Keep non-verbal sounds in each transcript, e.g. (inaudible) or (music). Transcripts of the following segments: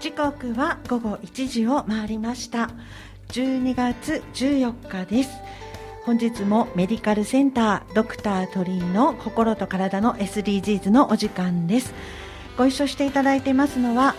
時刻は午後1時を回りました。12月14日です。本日もメディカルセンタードクター鳥居の心と体の SDGs のお時間です。ご一緒していただいてますのは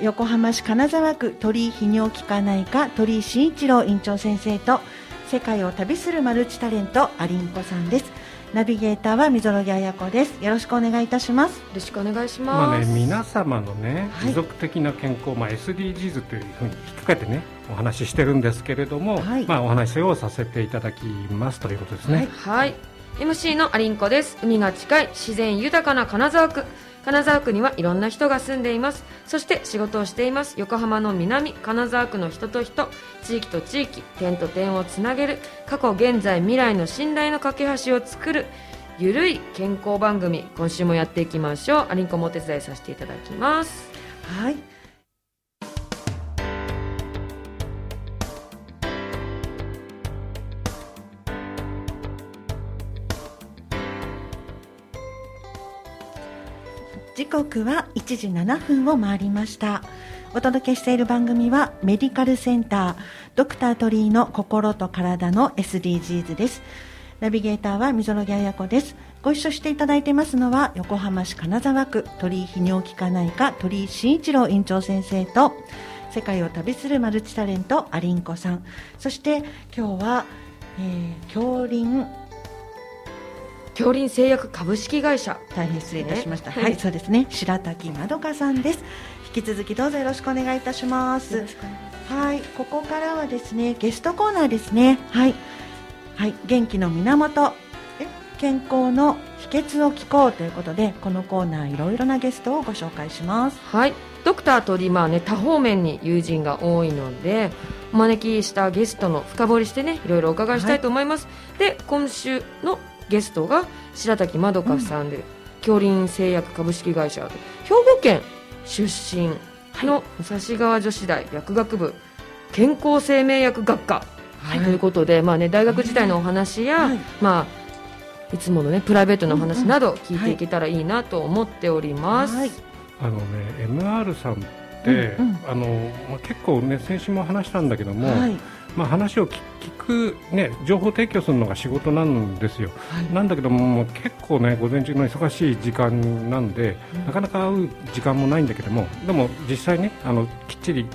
横浜市金沢区鳥居泌尿器科内科鳥居慎一郎院長先生と世界を旅するマルチタレントアリンコさんです。ナビゲーターは溝呂木彩子です。よろしくお願いいたします。よろしくお願いします、まあね、皆様のね、持続的な健康、まあ SDGs というふうに引っ掛けてねお話ししてるんですけれども、はい、まあお話をさせていただきますということですね。はい、はい、MC のアリンコです。海が近い自然豊かな金沢区金沢区にはいろんな人が住んでいます。そして仕事をしています。横浜の南金沢区の人と人。地域と地域点と点をつなげる。過去現在未来の信頼の架け橋を作る。ゆるい健康番組今週もやっていきましょう。アリンコもお手伝いさせていただきます。はい。刻は1時7分を回りました。お届けしている番組はメディカルセンタードクタートリーの心と体の SDGs です。ナビゲーターは溝呂木彩子です。ご一緒していただいてますのは横浜市金沢区鳥居泌尿器科内科鳥居慎一郎院長先生と世界を旅するマルチタレントアリンコさん。そして今日は、えー、恐林恐林製薬株式会社大変失礼いたしました、ね、はい、そうですね。白滝まどかさんです。引き続きどうぞよろしくお願いいたします。はいここからはですねゲストコーナーですね。はい。はい。元気の源。健康の秘訣を聞こうということでこのコーナーいろいろなゲストをご紹介します。はい。ドクターとりまあね多方面に友人が多いのでお招きしたゲストの深掘りしてねいろいろお伺いしたいと思います、はい、で今週のゲストが白滝まどかさんで、京林製薬株式会社兵庫県出身の武蔵川女子大薬学部健康生命薬学科、はい、ということで、まあね、大学時代のお話や、はい、まあ、いつもの、ね、プライベートの話など聞いていけたらいいなと思っております。はい、あのね MR さん、あのまあ、結構ね先週も話したんだけども、はい。まあ、話を聞く、ね、情報提供するのが仕事なんですよ、はい、なんだけども結構ね午前中の忙しい時間なんで、うん、なかなか会う時間もないんだけどもでも実際ねあのきっちり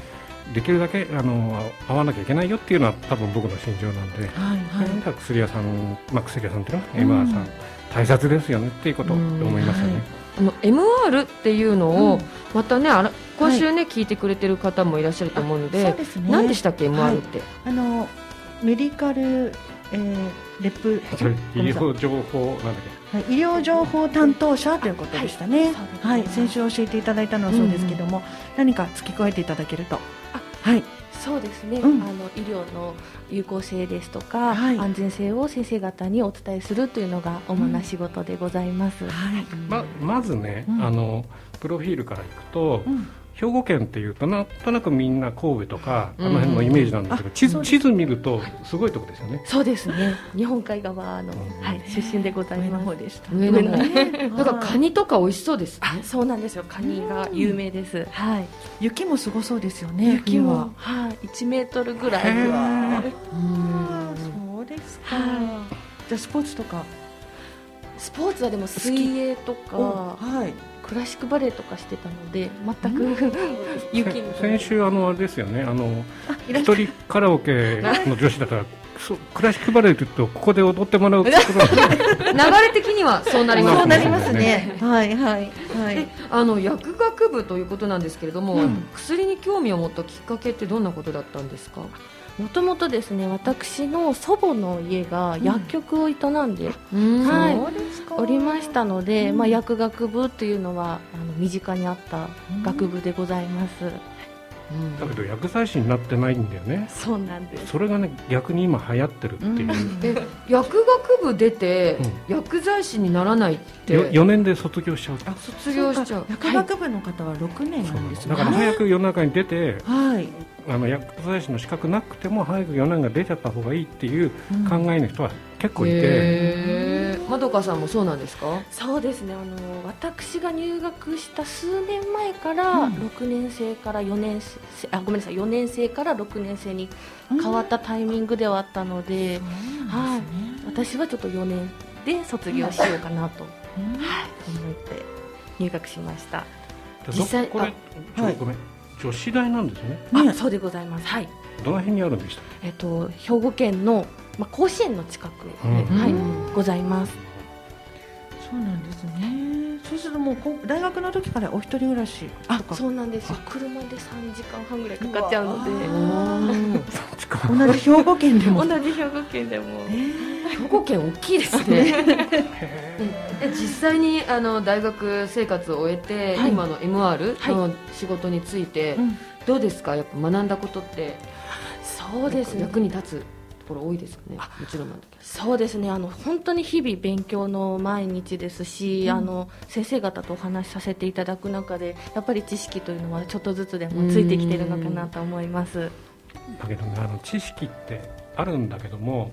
できるだけあの会わなきゃいけないよっていうのは多分僕の心情なんで、はいはい、薬屋さん、まあ、薬屋さんっていうのは、うん、MR さん大切ですよねっていうことを思いますよね。あの MR っていうのをまたね、あら今週ね、はい、聞いてくれてる方もいらっしゃると思うので、そうですね、何でしたっけ MR って、はい、あのメディカル、えー、レプ医療情報なんだっけ、はい、医療情報担当者ということでしたね。はい、先週教えていただいたのはそうですけども、うん。うん、何か付け加えていただけると。はい。そうですね、うん、あの医療の有効性ですとか、はい、安全性を先生方にお伝えするというのが主な仕事でございます、うん、はい、ままずね、あのプロフィールからいくと、兵庫県っていうとなんとなくみんな神戸とか、あの辺のイメージなんだけど、地図地図見るとすごいとこですよね。そうですね。日本海側の、はい出身でございます。上の方でした。上の方。だからカニとか美味しそうです、そうなんですよ。カニが有名です。はい。雪もすごそうですよね。雪もはい1メートルぐらいは。そうですか。じゃスポーツとか。スポーツはでも水泳とか。はい。クラシックバレエとかしてたので全く (laughs) 雪に先週あのあれですよねあの一人カラオケの女子だからそうクラシックバレエというとここで踊ってもらう (laughs) 流れ的にはそうなります、ね、そうなりますね。はいはいはい。あの薬学部ということなんですけれども、うん、薬に興味を持ったきっかけってどんなことだったんですか？もともとですね私の祖母の家が薬局を営んで、うん、はい、おりましたので、うん、まあ、薬学部というのはあの身近にあった学部でございます。だけど薬剤師になってないんだよね。そうなんです。それがね逆に今流行ってるっていう。え薬学部出て、薬剤師にならないって4年で卒業しちゃう。あ卒業しちゃう。薬学部の方は6年なんですよ、だから早く世の中に出て、はい、あの薬剤師の資格なくても早く4年が出ちゃった方がいいっていう考えの人は結構いて。まどかさんもそうなんですか？そうですね。あの私が入学した数年前から6年生から4年生、あごめんなさい。4年生から6年生に変わったタイミングではあったので,、はい、私はちょっと4年で卒業しようかなと、はい、思って入学しました。実際これはい、ごめん。女子大なんですね。あそうでございます。はい。どの辺にあるんでしたえっと兵庫県のまあ、甲子園の近くで、はい、ございます。そうなんですね。そうするともう大学の時からお一人暮らしあ、そうなんですよ。車で三時間半ぐらいかかっちゃうので。同じ兵庫県でも。同じ兵庫県でも。兵庫県大きいですね。実際にあの大学生活を終えて、はい、今の MR の仕事について、どうですか？やっぱ学んだことって。そうですね。役に立つ。ところ多いですねもちろんなんだけどそうですね。あの本当に日々勉強の毎日ですし、うん、あの先生方とお話しさせていただく中でやっぱり知識というのはちょっとずつでもついてきてるのかなと思います。だけどねあの知識ってあるんだけども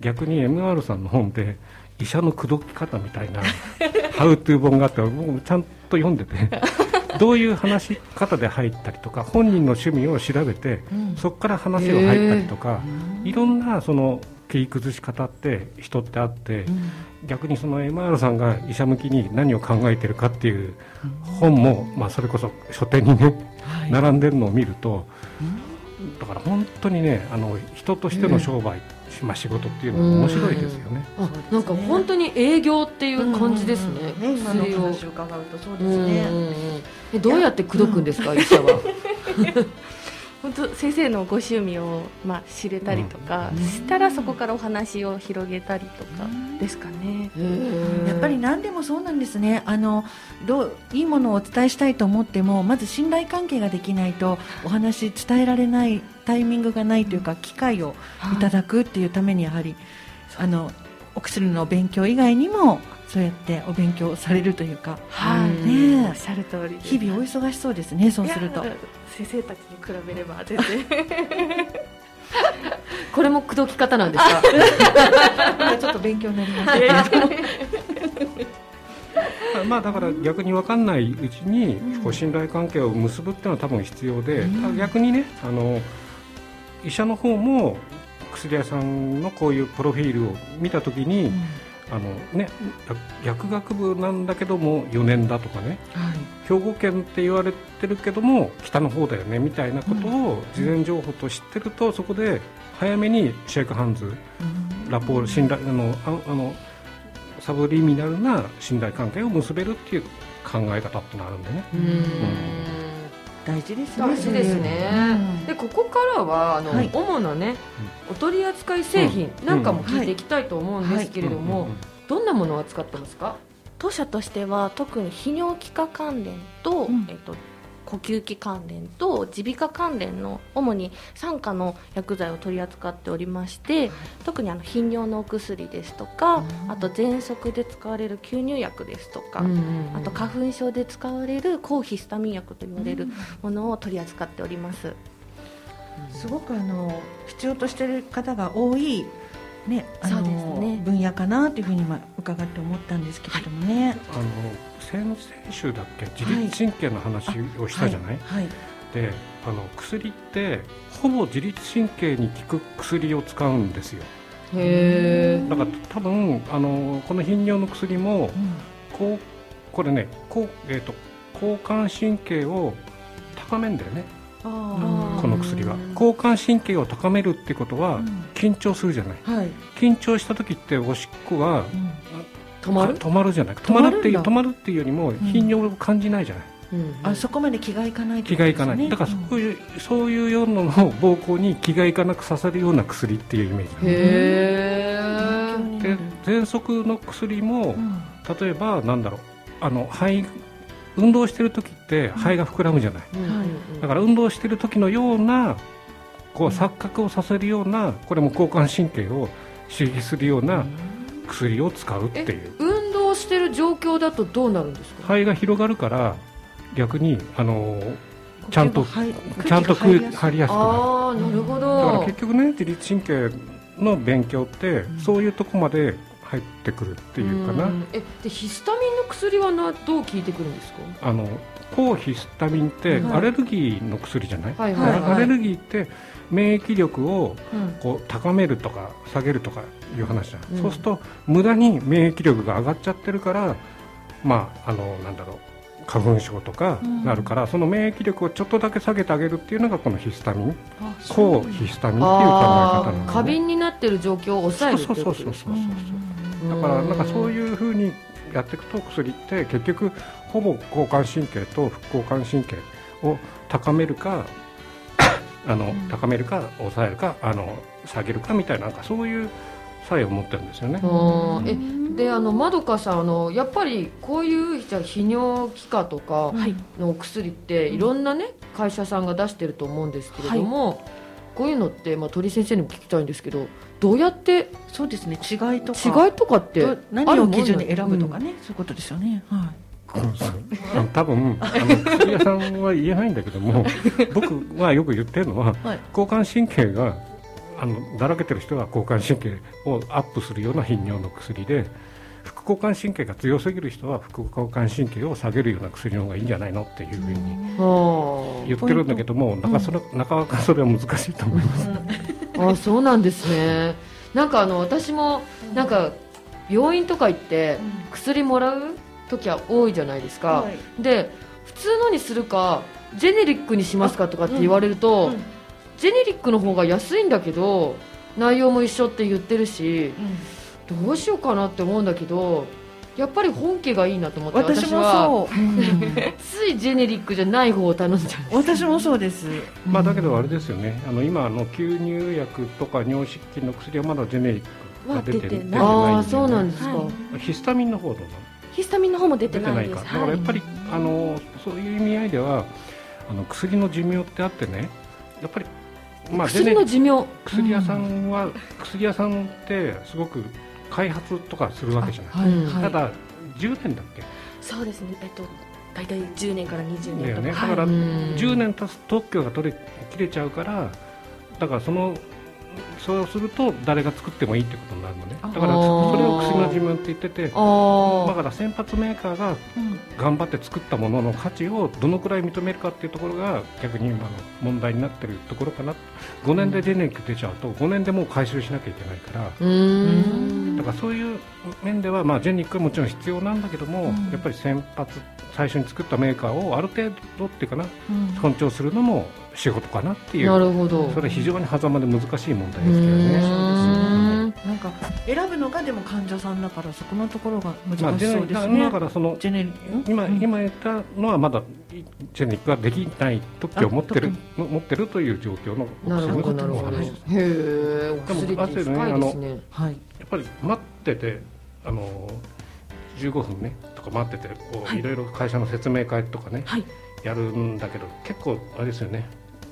逆に MR さんの本で医者の口説き方みたいな (laughs) ハウトゥー本があって僕もちゃんと読んでてどういう話し方で入ったりとか本人の趣味を調べて、うん、そこから話を入ったりとか、いろんなその切り崩し方って人ってあって、うん、逆にその MR さんが医者向きに何を考えてるかっていう本も、まあ、それこそ書店にね、はい、並んでるのを見ると、だから本当にねあの人としての商売、まあ、仕事っていうのは面白いですよね。あなんか本当に営業っていう感じですね。ね今の話を伺うとそうですね。えどうやって口説くんですか医者は？(laughs) 本当先生のご趣味をまあ知れたりとかしたらそこからお話を広げたりとかですかね。やっぱり何でもそうなんですね。あのどういいものをお伝えしたいと思ってもまず信頼関係ができないとお話伝えられないタイミングがないというか機会をいただくっていうためにやはりあのお薬の勉強以外にもそうやってお勉強されるというか、はい、ね、おっしゃる通り日々お忙しそうですね。そうすると。先生たちに比べれば全然。(laughs) これも口説き方なんですか？ちょっと勉強になりましたまあだから逆に分かんないうちにこう信頼関係を結ぶっていうのは多分必要で、うん、逆にねあの医者の方も薬屋さんのこういうプロフィールを見たときに、うん、あのね、薬学部なんだけども4年だとかね、はい、兵庫県って言われてるけども北の方だよねみたいなことを事前情報と知ってると、そこで早めにシェイクハンズ、ラポール信頼あのあのサブリミナルな信頼関係を結べるっていう考え方ってなるんでね。うん大事ですね。大事ですね、うん、でここからはあの、はい、主なね、お取り扱い製品なんかも聞いていきたいと思うんですけれども、どんなものを扱ってますか？当社としては特に泌尿器科関連と、うん、えっと、呼吸器関連と耳鼻科関連の主に傘下の薬剤を取り扱っておりまして特にあの頻尿のお薬ですとか、あと喘息で使われる吸入薬ですとか、あと花粉症で使われる抗ヒスタミン薬と言われるものを取り扱っております。すごくあの必要としている方が多いね、あの、ね、分野かなというふうに伺って思ったんですけれどもね。あの先々週だっけ自律神経の話をしたじゃない、はい。はい、であの薬ってほぼ自律神経に効く薬を使うんですよ。へだから多分あのこの頻尿の薬も、うん、こうこれねこう、えーと、交感神経を高めんだよね。この薬は。交感神経を高めるってことは、緊張するじゃない、はい、緊張した時っておしっこは、止まる？止まるじゃない。止まるっていう止まるっていうよりも頻尿を感じないじゃない、うんあそこまで気がいかない、ね、気がいかない。だからそういう、うん、そういうようなのを膀胱に気がいかなく刺さるような薬っていうイメージ。へえで喘息の薬も、うん、例えばなんだろう。あの肺運動してる時って肺が膨らむじゃない、だから運動してる時のようなこう錯覚をさせるようなこれも交感神経を刺激するような、薬を使うっていう。運動してる状況だとどうなるんですか？肺が広がるから逆にあのちゃんとちゃんと入りやすくなる。あなるほど。だから結局ね自律神経の勉強って、そういうとこまで入ってくるっていうかな。えでヒスタミンの薬はなどう効いてくるんですか？あの抗ヒスタミンってアレルギーの薬じゃない、はいはい。アレルギーって免疫力をこう高めるとか下げるとかいう話じゃん、うん、そうすると無駄に免疫力が上がっちゃってるからまああのなんだろう花粉症とかなるから、うん、その免疫力をちょっとだけ下げてあげるっていうのがこのヒスタミン。抗ヒスタミンっていう考え方なの、過敏になってる状況を抑えるってことですかそうそうそうそうだからなんかそういうふうにやっていくと薬って結局ほぼ交感神経と副交感神経を高めるかあの、うん、高めるか抑えるかあの下げるかみたいななんかそういう作用を持ってるんですよね。えであのまどかさんあのやっぱりこういうじゃ泌尿器科とかの薬っていろんなね会社さんが出してると思うんですけれども、はい、こういうのって、まあ、鳥先生にも聞きたいんですけどどうやってそうですね。違いとか。違いとかって何を基準に選ぶとかね、うん、そういうことですよね。はい多分あの薬屋さんは言えないんだけども (laughs) 僕はよく言ってるのは、はい、交感神経があのだらけてる人は交感神経をアップするような頻尿の薬で副交感神経が強すぎる人は副交感神経を下げるような薬の方がいいんじゃないのっていうふうに言ってるんだけども、なかそれなかなかそれは難しいと思います。あそうなんですね。なんかあの私もなんか病院とか行って薬もらう時は多いじゃないですか、はい、で普通のにするかジェネリックにしますかとかって言われると、うんうん、ジェネリックの方が安いんだけど内容も一緒って言ってるし、うん、どうしようかなって思うんだけどやっぱり本家がいいなと思って私もそう、(laughs) ついジェネリックじゃない方を頼んじゃう。私もそうです、まあ、だけどあれですよね。あの今の吸入薬とか尿失禁の薬はまだジェネリックが出て出てないああそうなんで。すか、はい、ヒスタミンの方どうなのヒスタミンの方も出てないです。だからやっぱり、はい、あのそういう意味合いではあの薬の寿命ってあってねやっぱりまあ、薬の寿命。薬屋さんは、うん、薬屋さんってすごく開発とかするわけじゃない、はい、ただ10年だっけ？そうですね。えっと大体10年から20年とか、ね、だから10年経つと特許が取れ切れちゃうからだからそのそうすると誰が作ってもいいってことになるのね。だからそれを薬の寿命って言っててだから先発メーカーが頑張って作ったものの価値をどのくらい認めるかっていうところが逆に今の問題になってるところかな。5年でジェネリック出ちゃうと5年でもう回収しなきゃいけないから。だからそういう面では、まあ、ジェネリックはもちろん必要なんだけども、やっぱり先発最初に作ったメーカーをある程度っていうかな、尊重するのも仕事かなっていう。なるほど。それ非常に狭間で難しい問題ですけどねなんか選ぶのがでも患者さんだからそこのところが難しそうですね、まあ、だからその今今言ったのはまだジェネリックができない特許を持ってる持ってるという状況のなるほどなるほど。へえでもあとねあの、はい、やっぱり待っててあの15分ねとか待っててこう、はい、いろいろ会社の説明会とかね、はい、やるんだけど結構あれですよね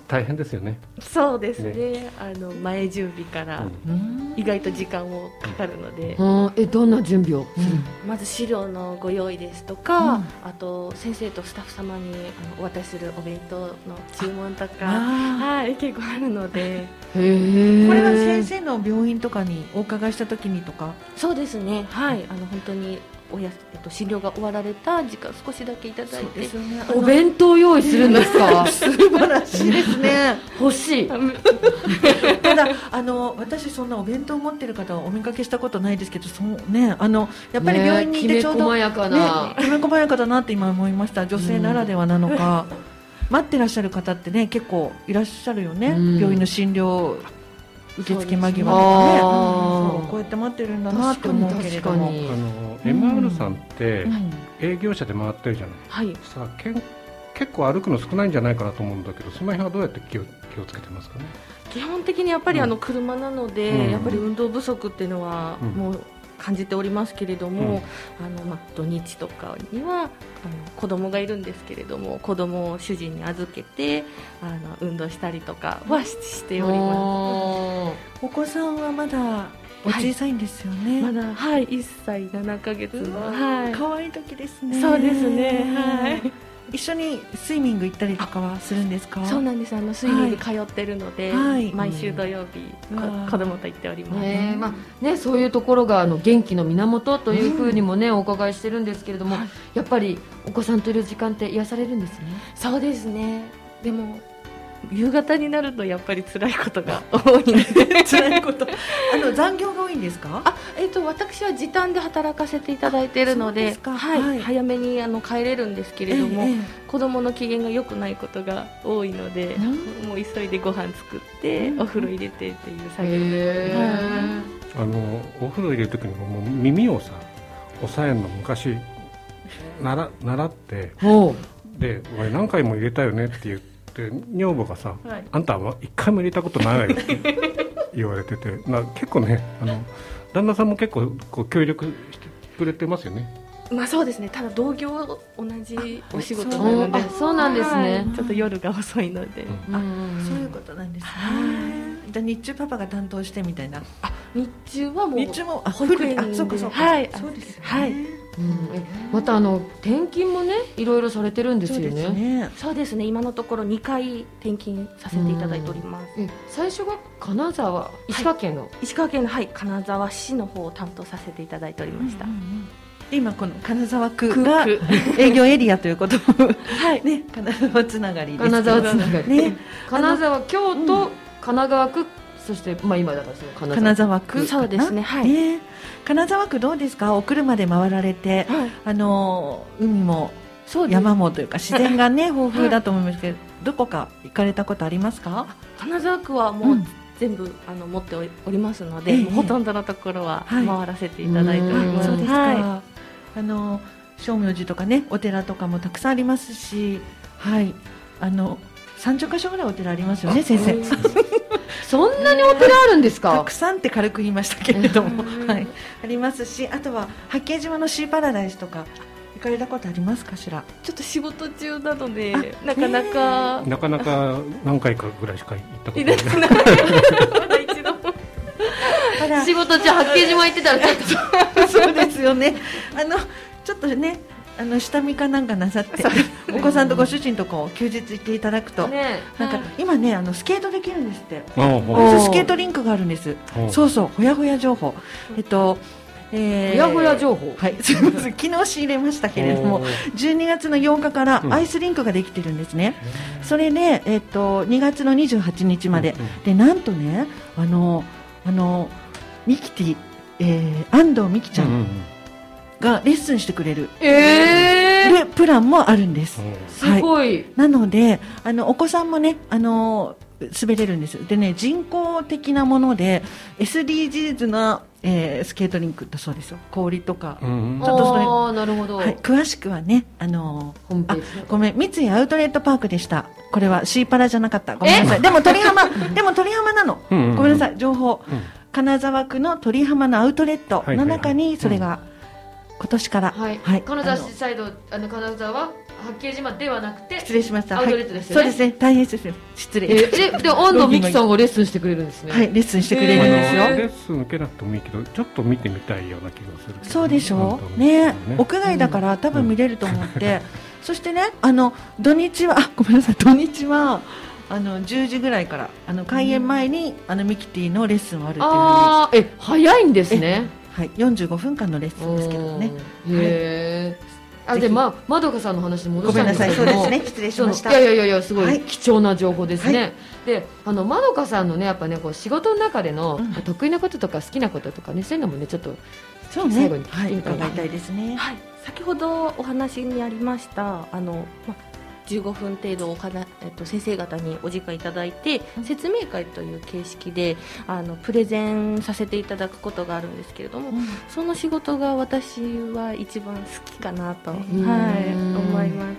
大変ですよね。そうですね。ねあの前準備から意外と時間もかかるので。うん、えどんな準備を、うん、まず資料のご用意ですとか、うん、あと先生とスタッフ様にあのお渡しするお弁当の注文とか、はい結構あるので。これは先生の病院とかにお伺いした時にとか？そうですね。はい、あの本当におやえっと、診療が終わられた時間少しだけいただいて、ね、お弁当用意するんですか？(laughs) 素晴らしいですね。欲しい。ただあの私そんなお弁当を持ってる方はお見かけしたことないですけどそうねあのやっぱり病院にいてちょうど、ね、きめ細やかな、ね、きめ細やかだなって今思いました。女性ならではなのか、うん、待ってらっしゃる方ってね結構いらっしゃるよね、うん、病院の診療受付間際とかね、こうやって待ってるんだなって思うけれども。あの MR さんって営業車で回ってるじゃない、はい、さあけん結構歩くの少ないんじゃないかなと思うんだけどその辺はどうやって気を気をつけてますかね？基本的にやっぱりあの車なので、うん、やっぱり運動不足っていうのはもう感じておりますけれども、うん、あのまあ、土日とかにはあの子供がいるんですけれども子供を主人に預けてあの運動したりとかはしております。お子さんはまだお小さいんですよね、はい、まだはい1歳7か月の、はい、可愛い時ですね。そうですね。はい一緒にスイミング行ったりとかはするんですか？そうなんです。あのスイミング通ってるので、はい、毎週土曜日、うん、子供と行っております、ねまあね、そういうところがあの元気の源というふうにもね、うん、お伺いしてるんですけれども、はい、やっぱりお子さんといる時間って癒されるんですね？そうですね。でも夕方になるとやっぱり辛いことが (laughs) 多いので。辛いこと。あの残業が多いんですか？あ、えーと、私は時短で働かせていただいているのではい、はい、早めにあの帰れるんですけれども、ええ、子供の機嫌が良くないことが多いので、もう急いでご飯作って、お風呂入れてっていう作業。で、あのお風呂入れる時にもう耳をさ押さえるの昔習習ってで「俺何回も入れたよね」って言って。って女房がさ、はい、あんたは一回も入れたことないわよって (laughs) 言われててな結構ねあの旦那さんも結構こう協力してくれてますよね。まあそうですね。ただ同業同じお仕事なので。そうなんですね、ちょっと夜が遅いので、うん、あそういうことなんですね、じゃ日中パパが担当してみたいな。あ日中はもう日中もあ保育園あそうかそうか。はい。そうです、ね、はいうん、またあの転勤もねいろいろされてるんですよね。そうですね。今のところ2回転勤させていただいております、うん、最初が金沢石川県の、はい、石川県のはい。金沢市の方を担当させていただいておりました、うんうんうん。今この金沢区が (laughs) 営業エリアということ (laughs) はい。ね金沢つながり金沢つながり。ね。金沢京都、神奈川区そしてまあ今だからその金沢区そうですね。はい、ね金沢区どうですか？お車で回られて、はい、あの海も山もというか自然がね (laughs) 豊富だと思いますけど、はい、どこか行かれたことありますか？金沢区はもう、うん。全部あの持っておりますので、ええ、ほとんどのところは回らせていただいております。そうですか、はい、あの正明寺とかねお寺とかもたくさんありますし、はい。あの三十箇所ぐらいお寺ありますよね先生。そんなにお寺あるんですか？たくさん。って軽く言いましたけれども、はい、ありますしあとは八景島のシーパラダイスとか行かれたことありますかしら？ちょっと仕事中なのでなかなかなかなか何回かぐらいしか行ったことない。仕事中八景島行ってたらちょっと。(laughs) そうですよね。あのちょっとねあの下見かなんかなさってお子さんとご主人とこう休日行っていただくと、ね、なんか今ねあのスケートできるんですって。スケートリンクがあるんです。そうそうほやほや情報。えっとえー、ほやほや情報。はい。(laughs) すみません。昨日仕入れましたけれども12月の8日からアイスリンクができてるんですね、うん、それで、えっと2月の28日まで、うん。うん、でなんとねあのあのミキティ、えー、安藤美希ちゃん、うんうんがレッスンしてくれる、えー、でプランもあるんです、すごい、なのであのお子さんもねあの滑れるんですでね人工的なもので SDGs な、えー、スケートリンクだそうですよ。氷とか、うん、ちょっとそれ。なるほど、はい、詳しくはねあのあごめん。三井アウトレットパークでした。これはシーパラじゃなかった。ごめんなさい。でも鳥浜 (laughs) でも鳥浜なの、ごめんなさい。情報、うん、金沢区の鳥浜のアウトレットの中にそれが、はいはい。はい今年から、はい、はい、金沢市サイドあの金沢は八景島ではなくて失礼しました。アウトレットですよね、はい、そうですね。大変です。失礼、えー、でで安藤美希さんがレッスンしてくれるんですね。はい。レッスンしてくれるんですよ、レッスン受けなくてもいいけどちょっと見てみたいような気がする、ね、そうでしょう。ね、ね、屋外だから多分見れると思って、うん、(laughs) そしてねあの土日はあごめんなさい。土日はあの10時ぐらいからあの開演前に、あのミキティのレッスンはあるっていうあえ早いんですねはい、45分間のレッスンですけどね。へー、はい、あでまあまどかさんの話に戻したんですけどごめんなさい。そうですね。失礼しました。いやいやいやすごい貴重な情報ですね、はい、であのまどかさんのねやっぱねこう仕事の中での、得意なこととか好きなこととかねそういうのもねちょっと最後に聞いてみたい、はい、伺いたいですね。はい。先ほどお話にありましたあの、ま15分程度おかな、えっと、先生方にお時間いただいて、うん、説明会という形式であのプレゼンさせていただくことがあるんですけれども、うん、その仕事が私は一番好きかなと、はい、思います。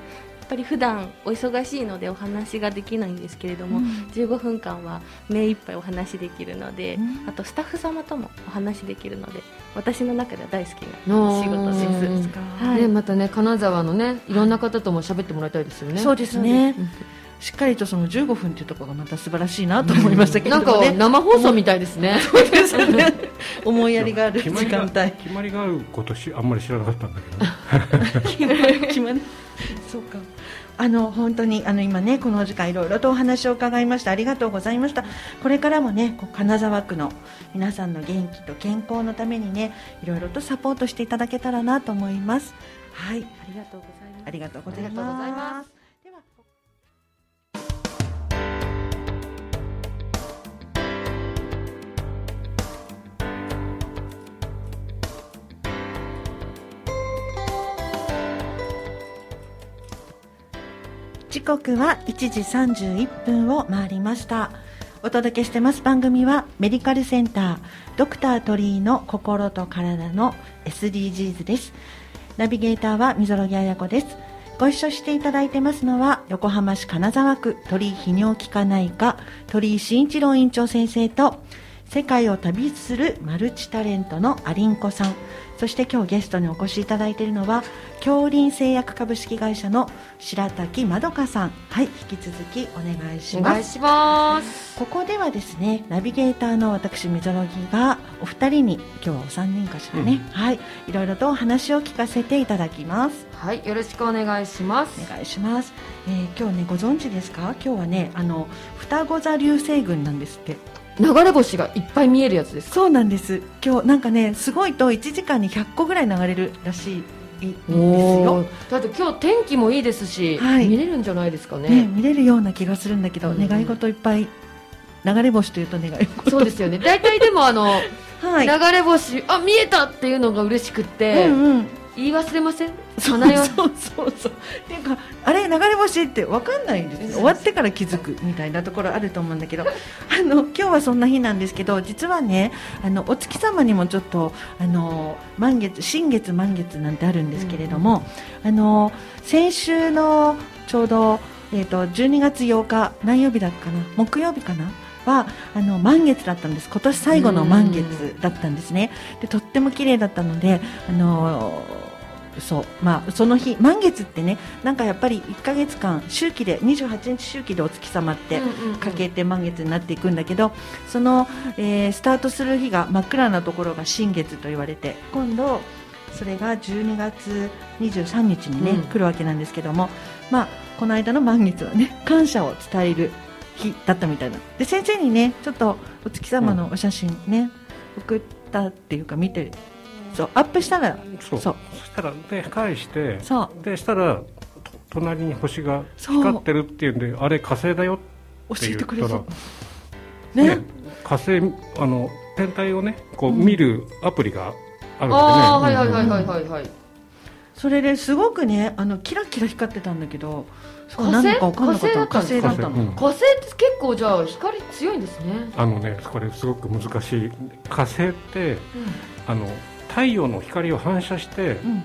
ぱり普段お忙しいのでお話ができないんですけれども、うん、15分間は目いっぱいお話できるので、うん、あとスタッフ様ともお話できるので私の中では大好きな仕事です。はい、でまたね金沢のねいろんな方とも喋ってもらいたいですよね。そうですね。しっかりとその15分というところがまた素晴らしいなと思いましたけど、ね、なんか生放送みたいですね。(laughs) そうですね。(laughs) 思いやりがある時間帯。決まりがあることしあんまり知らなかったんだけど、(laughs) ね。決まり。そうか。あの本当にあの今ねこの時間いろいろとお話を伺いました。ありがとうございました。これからもねこう金沢区の皆さんの元気と健康のためにねいろいろとサポートしていただけたらなと思います。はい。ありがとうございます。ありがとうございます時刻は1時31分を回りました。お届けしてます。番組はメディカルセンタードクター鳥居の心と体の SDGs です。ナビゲーターは溝呂木彩子です。ご一緒していただいてますのは横浜市金沢区鳥居泌尿器科内科鳥居慎一郎院長先生と世界を旅するマルチタレントのアリンコさん。そして今日ゲストにお越しいただいているのは京林製薬株式会社の白滝まどかさん。はい引き続きお願いします。お願いします。ここではですねナビゲーターの私みぞろぎがお二人に今日はお三人かしらね、はい。いろいろとお話を聞かせていただきます。はいよろしくお願いします。お願いします、えー今日ねご存知ですか？今日はねあの双子座流星群なんですって流れ星がいっぱい見えるやつですか？そうなんです。今日なんかねすごいと1時間に100個ぐらい流れるらしいんですよ。ー。だって今日天気もいいですし、はい。見れるんじゃないですかね。ね見れるような気がするんだけど、うん。願い事いっぱい流れ星というと願い事。そうですよね。大体でもあの、(laughs) はい。流れ星あ見えたっていうのが嬉しくって、うんうん言い忘れません？そうそうそう。そうっていうかあれ流れ星って分かんないんですよ。終わってから気づくみたいなところあると思うんだけどあの今日はそんな日なんですけど実はねあのお月様にもちょっとあの満月新月満月なんてあるんですけれども、あの先週のちょうど、えー、と12月8日何曜日だっけかな？木曜日かな？はあの満月だったんです。今年最後の満月だったんですね。でとっても綺麗だったのであのそう。まあその日満月ってねなんかやっぱり1ヶ月間周期で28日周期でお月様ってかけて満月になっていくんだけどその、えースタートする日が真っ暗なところが新月と言われて今度それが12月23日にね、うん。来るわけなんですけどもまあこの間の満月はね感謝を伝える日だったみたいな。で先生にねちょっとお月様のお写真ね、送ったっていうか見てそうアップしたらそう。そう。そしたらで返してそう。でしたらと隣に星が光ってるっていうんであれ火星だよって教え言ってたらくれそうね。火星あの天体をねこう見るアプリがあるんでね、ああ、はいはいうんはいはいはいはい。それですごくねあのキラキラ光ってたんだけど火星？何か分かんなかったの。火星火星だったの、火星。って結構じゃあ光強いんですね。あのねこれすごく難しい。火星ってあの太陽の光を反射してうん。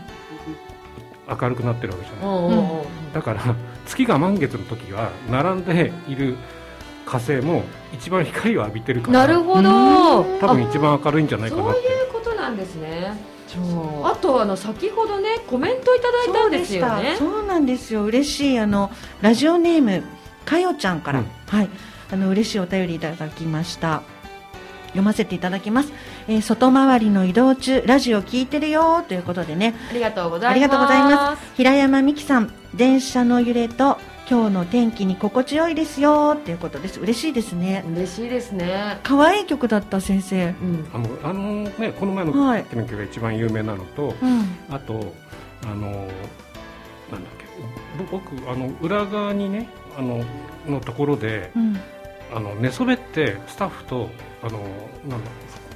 明るくなってるわけじゃない、だから月が満月の時は並んでいる火星も一番光を浴びてるからなるほど。うん。多分一番明るいんじゃないかなって。そういうことなんですね。あとあの先ほどねコメントいただいたんですよね。そうそうなんですよ。嬉しい。あのラジオネームかよちゃんから、うん。はい。あの嬉しいお便りいただきました読ませていただきます、えー外回りの移動中ラジオ聞いてるよということでね。ありがとうございます。ありがとうございます。平山美希さん電車の揺れと今日の天気に心地よいですよということです。嬉しいですね。嬉しいですね。可愛い曲だった先生。うん。あのあのねこの前のはい。天気が一番有名なのと、うん。あとあのなんだっけぼ僕あの裏側にねあののところでうんあの寝そべってスタッフとあのなんだ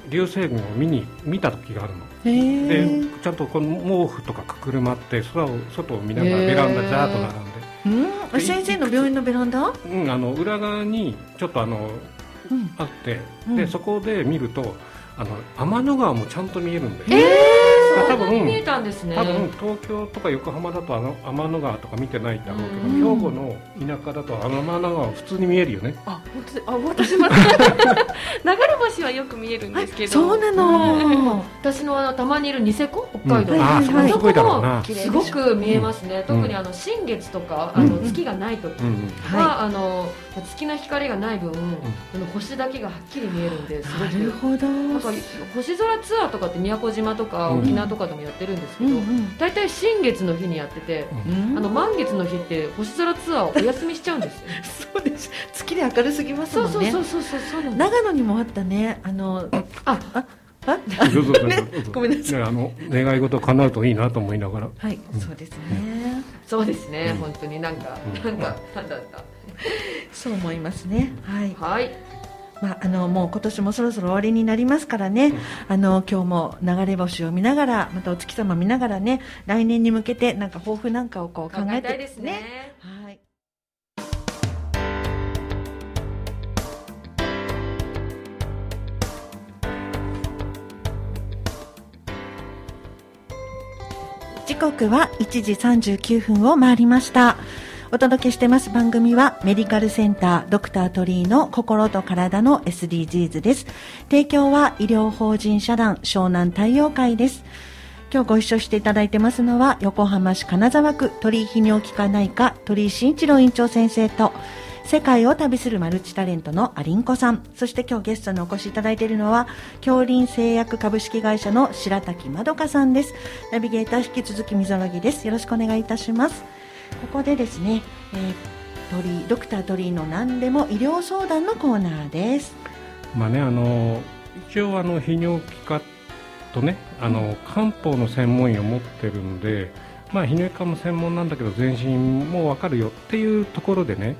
流星群を見に見た時があるの。へでえちゃんとこの毛布とかくるまって空を外を見ながらベランダにザーッと並んで、うん？先生の病院のベランダ？うん、あの裏側にちょっとあのうん。あって、うん。でそこで見るとあの天の川もちゃんと見えるんで、え多ー、分見えたんですね。多分東京とか横浜だとあの天の川とか見てないだろうけど、うん。兵庫の田舎だとあの天の川普通に見えるよね。あ本当であ私も。(laughs) 流れ星はよく見えるんですけど。そうなの、私のあのたまにいるニセコ？北海道、うん。はいあーそこもすごいだろうな、そこもすごく見えますね、うん。特にあの新月とか、うん。あの月がない時うんうん。は、はあの月の光がない分、この星だけがはっきり見えるんですごく。なるほど。なんか星空ツアーとかって宮古島とかうん。沖縄とかでもやってるんですけど、大体、新月の日にやってて、あの満月の日って星空ツアーお休みしちゃうんですよ。(laughs) そうです。月で明るすぎますもんね。そうそうそうそうそう長野にもあったね。あのあ。ああ？ごめんなさい。あの願い事叶うといいなと思いながら。はい、そうですね、そうですね、本当に。なんか、なんかなんだった。そう思いますね。はい、はい。まあ、あのもう今年もそろそろ終わりになりますからね、うん、あの今日も流れ星を見ながらまたお月様見ながらね来年に向けてなんか抱負なんかをこう考えてですね。刻は1時39分を回りました。お届けしてます番組はメディカルセンタードクタートリーの心と体の SDGs です。提供は医療法人社団湘南太陽会です。今日ご一緒していただいてますのは横浜市金沢区鳥居泌尿器科内科鳥居慎一郎院長先生と世界を旅するマルチタレントのアリンコさんそして今日ゲストにお越しいただいているのは京林製薬株式会社の白滝まどかさんですナビゲーター引き続きみぞろぎですよろしくお願いいたしますここでですね、えー、鳥ドクター鳥居の何でも医療相談のコーナーです。まあねあの一応あの泌尿器科とねあの、漢方の専門医を持ってるんで、まあ泌尿器科も専門なんだけど全身もわかるよっていうところでね。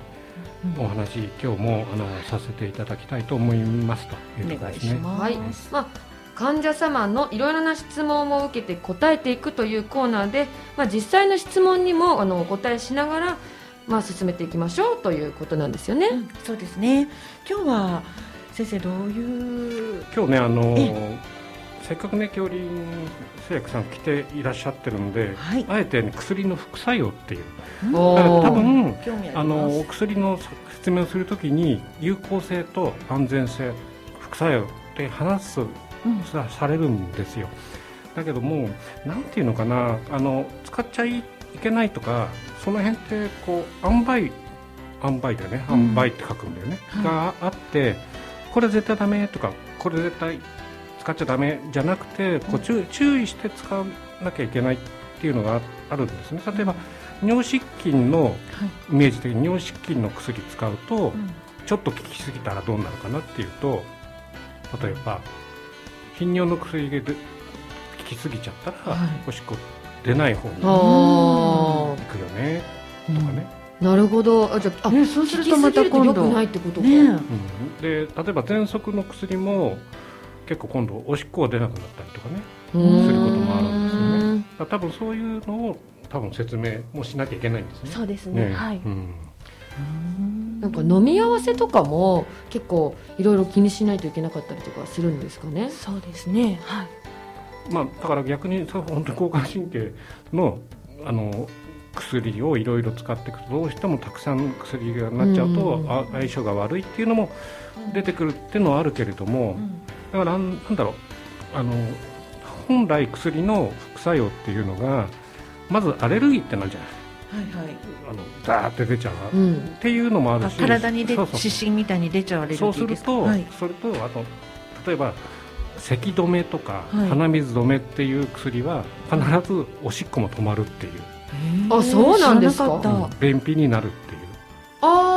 うん、お話今日もあのさせていただきたいと思いますということですね。はい、まあ患者様のいろいろな質問を受けて答えていくというコーナーで、まあ、実際の質問にもあのお答えしながら、まあ、進めていきましょうということなんですよね。うん、そうですね。今日は先生どういう？今日ねあのせっかくね恐竜製薬さん来ていらっしゃってるんで、はい、あえて、ね、薬の副作用っていう、うん、多分あのお薬の説明をするときに有効性と安全性副作用って話すさされるんですよ。だけどもなんていうのかなあの使っちゃいけないとかその辺ってこう塩梅塩梅でね。塩梅って書くんだよね、うん、があってこれ絶対ダメとかこれ絶対使っちゃダメじゃなくてこう注注意して使わなきゃいけないっていうのがあるんですね。例えば尿失禁のイメージ的に尿失禁の薬使うと、ちょっと効きすぎたらどうなるかなっていうと例えば頻尿の薬で効きすぎちゃったら、はい、おしっこ出ない方に行くよねとかね、うん、なるほど。あじゃあ、ね、そうするとまた今度ないってことか、ね、うん、で例えば喘息の薬も結構今度おしっこが出なくなったりとかねすることもあるんですよね。多分そういうのを多分説明もしなきゃいけないんですね。そうですね、ね、はい、うん。なんか飲み合わせとかも結構いろいろ気にしないといけなかったりとかするんですかね。そうですね。はい。まあだから逆に本当に交感神経のあの薬をいろいろ使っていくとどうしてもたくさん薬がなっちゃうと、相性が悪いっていうのも出てくるっていうのはあるけれども、だからなんだろう。あの本来薬の副作用っていうのがまずアレルギーってなんじゃない。はいはい、あのザーって出ちゃう、うん、っていうのもあるし。体にで湿疹みたいに出ちゃうそうすると、はい、それとあと例えば咳止めとか、はい、鼻水止めっていう薬は必ずおしっこも止まるっていう。あそうなんですか、うん、便秘になるっていう。ああ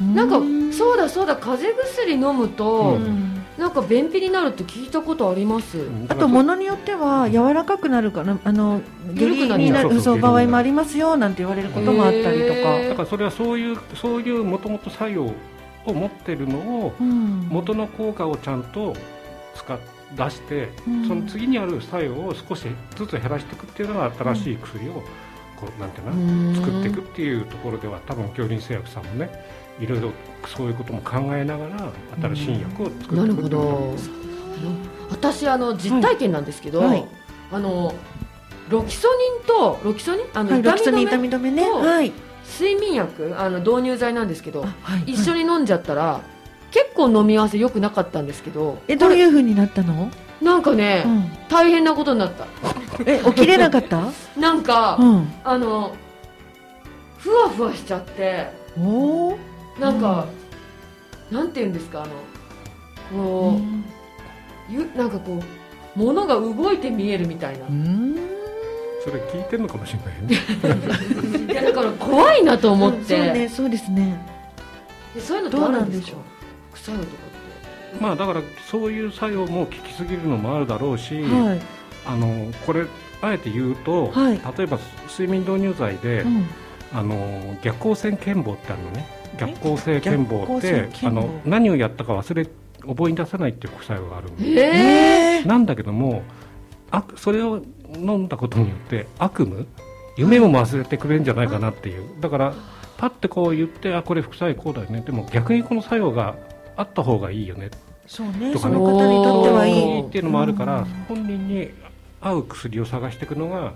なんかそうだそうだ風邪薬飲むと、うん。なんか便秘になるって聞いたことあります。あとものによっては柔らかくなるからあの下痢になるそう場合もありますよなんて言われることもあったりとか。だからそれはそういうそういうもともと作用を持ってるのを、うん、元の効果をちゃんと使っ出して、うん、その次にある作用を少しずつ減らしていくっていうのが新しい薬を、こうなんていうの作っていくっていうところでは多分京林製薬さんもねいろいろそういうことも考えながら新しい薬を作っていくなるほど。私あの実体験なんですけど、はい、あのロキソニンとロキソニン？あの、はい、痛み止め？ね、はい、睡眠薬あの導入剤なんですけど、はい、一緒に飲んじゃったら、結構飲み合わせ良くなかったんですけどえどういうふうになったの？なんかね、うん、大変なことになった。え起きれなかった？(laughs) なんか、うん、あのふわふわしちゃっておおなんか、うん、なんて言うんですかあのこう、うん、ゆなんかこうものが動いて見えるみたいな。それ聞いてるのかもしれないね (laughs) いやだから怖いなと思って、そうねそうですね。そういうのどうなんでしょう？副作用とかって。まあだからそういう作用も効きすぎるのもあるだろうし、はい、あのこれあえて言うと、はい、例えば睡眠導入剤で、うん、あの逆光線健忘ってあるのね逆光性健忘ってあの何をやったか忘れ覚え出さないっていう副作用があるんで、えー、なんだけどもあそれを飲んだことによって悪夢夢も忘れてくれるんじゃないかなっていう。だからパッてこう言ってあこれ副作用こうだよね。でも逆にこの作用があった方がいいよね。そうね。とかね。その方にとってはいい。っていうのもあるから、本人に合う薬を探していくのが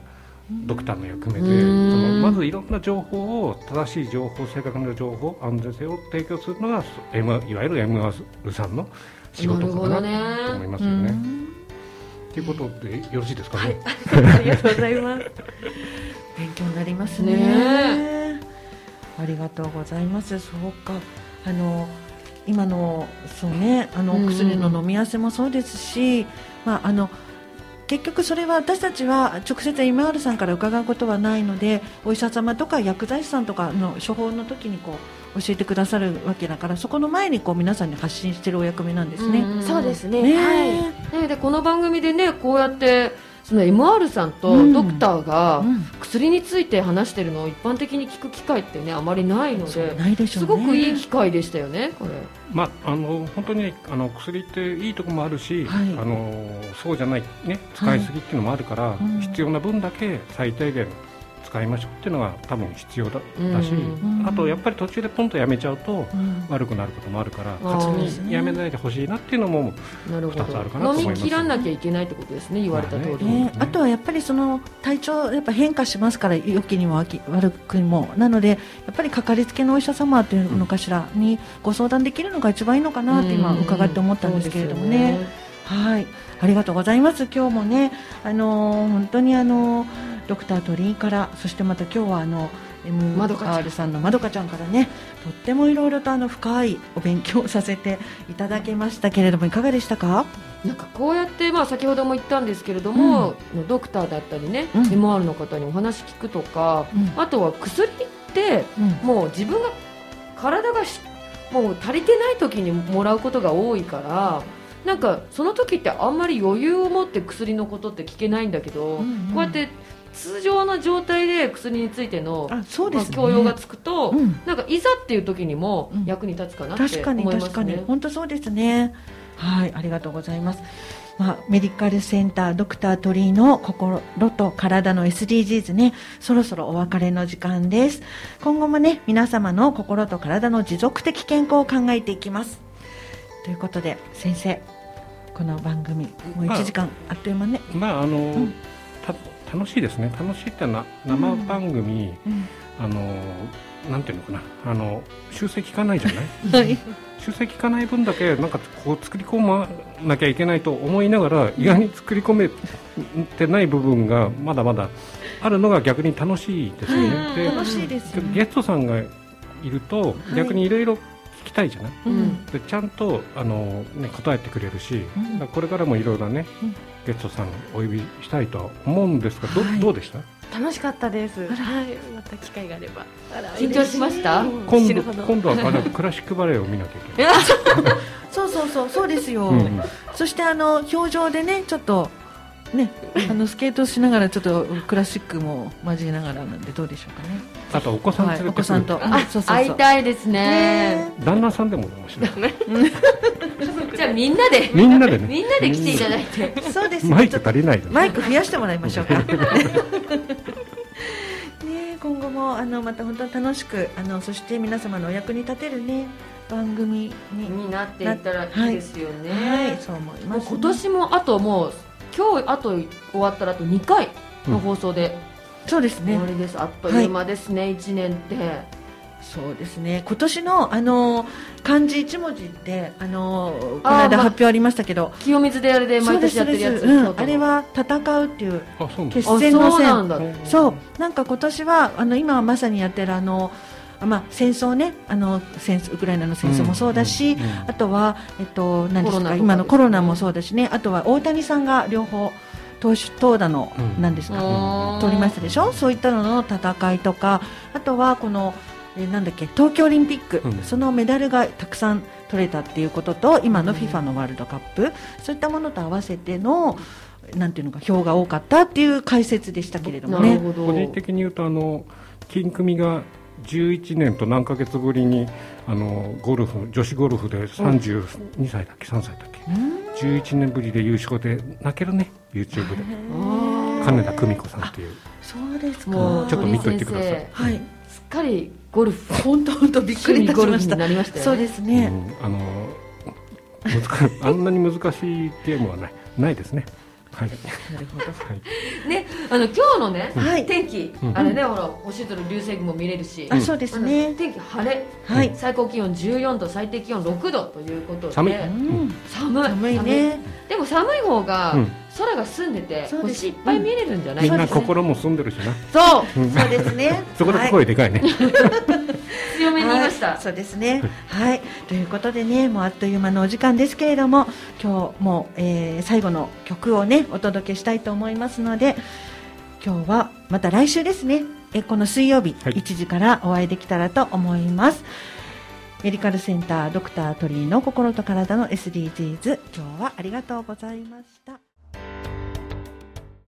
ドクターの役目でそのまずいろんな情報を正しい情報正確な情報安全性を提供するのが、M、いわゆる MR さんの仕事かなと思いますよね。ということでよろしいですかね？はい、(laughs) ありがとうございます。(laughs) 勉強になりますね。ねありがとうございます。そうか。あの今のそうねあの薬の飲み合わせもそうですし、まああの。結局それは私たちは直接今原さんから伺うことはないのでお医者様とか薬剤師さんとかの処方の時にこう教えてくださるわけだからそこの前にこう皆さんに発信しているお役目なんですね。うそうですね、ね、はい、でこの番組でねこうやってその MR さんとドクターが薬について話しているのを一般的に聞く機会ってねあまりないので、ね、すごくいい機会でしたよねこれ。まああの本当にあの薬っていいところもあるし、はい、あのそうじゃないね使いすぎっていうのもあるから、はい、必要な分だけ最低限使いましょうっていうのが多分必要だだし、あとやっぱり途中でポンとやめちゃうと悪くなることもあるから、勝手にやめないでほしいなっていうのも2つあるかなと思います。飲み切らなきゃいけないってことですね言われた通り、ね、あとはやっぱりその体調やっぱ変化しますから良きにも悪くにも。なのでやっぱりかかりつけのお医者様というのかしらにご相談できるのが一番いいのかなって今伺って思ったんですけれどもね。はい、ありがとうございます。今日もね、あのー、本当にあのードクター鳥居からそしてまた今日はあの MR さんのまどかちゃんからねとってもいろいろとあの深いお勉強させていただきましたけれどもいかがでしたか？なんかこうやって、まあ、先ほども言ったんですけれども、うん、ドクターだったりね、うん、MR の方にお話聞くとか、うん、あとは薬って、もう自分が体がもう足りてない時にもらうことが多いから。なんかその時ってあんまり余裕を持って薬のことって聞けないんだけど、うんうん、こうやって通常の状態で薬についてのあそうです、ね、まあ、教養がつくと、うん、なんかいざっていう時にも役に立つかなって思いますね、確かに。確かに本当そうですね。はいありがとうございます。まあ、メディカルセンタードクター鳥居の心と体の SDGs ね。そろそろお別れの時間です。今後もね皆様の心と体の持続的健康を考えていきます。ということで先生この番組もう1時間あっという間ね。まああの、うん楽しいですね。楽しいってな生番組、うん、あのなんていうのかな。あの修正聞かないじゃない、(laughs) はい、修正聞かない分だけなんかこう作り込まなきゃいけないと思いながら意外に作り込めてない部分がまだまだあるのが逆に楽しいですね。で楽しいです、ね、ゲストさんがいると逆にいろいろ聞きたいじゃない、うん、でちゃんとあの、ね、答えてくれるし、うん、これからもいろいろね、うん、ゲストさんお呼びしたいと思うんですがどはい、どうでした？楽しかったです。はい、また機会があれば。緊張しました。今度今度はあのクラシックバレエを見なきゃいけない。(laughs) そうそうそうそうですよ。うん、そしてあの表情でねちょっとね、あのスケートしながらちょっとクラシックも交えながらなんでどうでしょうかね。あとお子さん連れて、はい、お子さんと、あ、そうそう会いたいですね。旦那さんでも面白い。じゃあみんなで。みんなでね、みんなで来ていただいて、そうです、マイク足りない、マイク増やしてもらいましょうか。(laughs) ね今後もあのまた本当楽しくあのそして皆様のお役に立てるね番組にになっていったらいいですよね。はい、はい、そう思います、ね、今年もあともう今日あと終わったらあと2回の放送で、うん、そうですね。終わりです。あっという間ですね、はい、1年って。そうですね。今年のあの漢字一文字ってあのこの間発表ありましたけど、ま清水であれで毎年やってるやつ、うん、あれは戦うっていう決戦の線そう。なんか今年はあの今まさにやってるあのまあ、戦争ねあの戦ウクライナの戦争もそうだし、あとは、えっと、何ですか今のコロナもそうだしね。あとは大谷さんが両方投手投打の、何ですか、取りましたでしょ？そういったのの戦いとかあとはこの、えなんだっけ東京オリンピック、そのメダルがたくさん取れたっていうことと今の FIFA のワールドカップ、そういったものと合わせてのなんていうのか票が多かったっていう解説でしたけれどもね。個人的に言うとあの金組が11年と何ヶ月ぶりにあのゴルフ女子ゴルフで32歳だっけ？3歳だっけ？11年ぶりで優勝で泣けるね YouTube で。金田久美子さんっていう。そうですか。もうちょっと見といてください、はい、すっかりゴルフ本当本当びっくりいたしましたなりました、ね、そうですね、うん、あのあんなに難しいゲームはない。ないですねはい、なるほど、はい、ねあの今日のね、はい、天気、うん、あれねほら星空流星群も見れるし、あそうですね。天気晴れ、はい、最高気温14度最低気温6度ということで。寒い、うん、寒い。寒いね。でも寒い方が、空が澄んでて星いっぱい見れるんじゃない、みんな心も澄んでるしな。そう。そう。ですね。(laughs) そこで声でかいね、(laughs) 強めに言いました、そうですね。はい。ということでねもうあっという間のお時間ですけれども今日も、えー、最後の曲をねお届けしたいと思いますので今日はまた来週ですね。えこの水曜日、1時からお会いできたらと思います。メディカルセンタードクタートリーの心と体の SDGs 今日はありがとうございました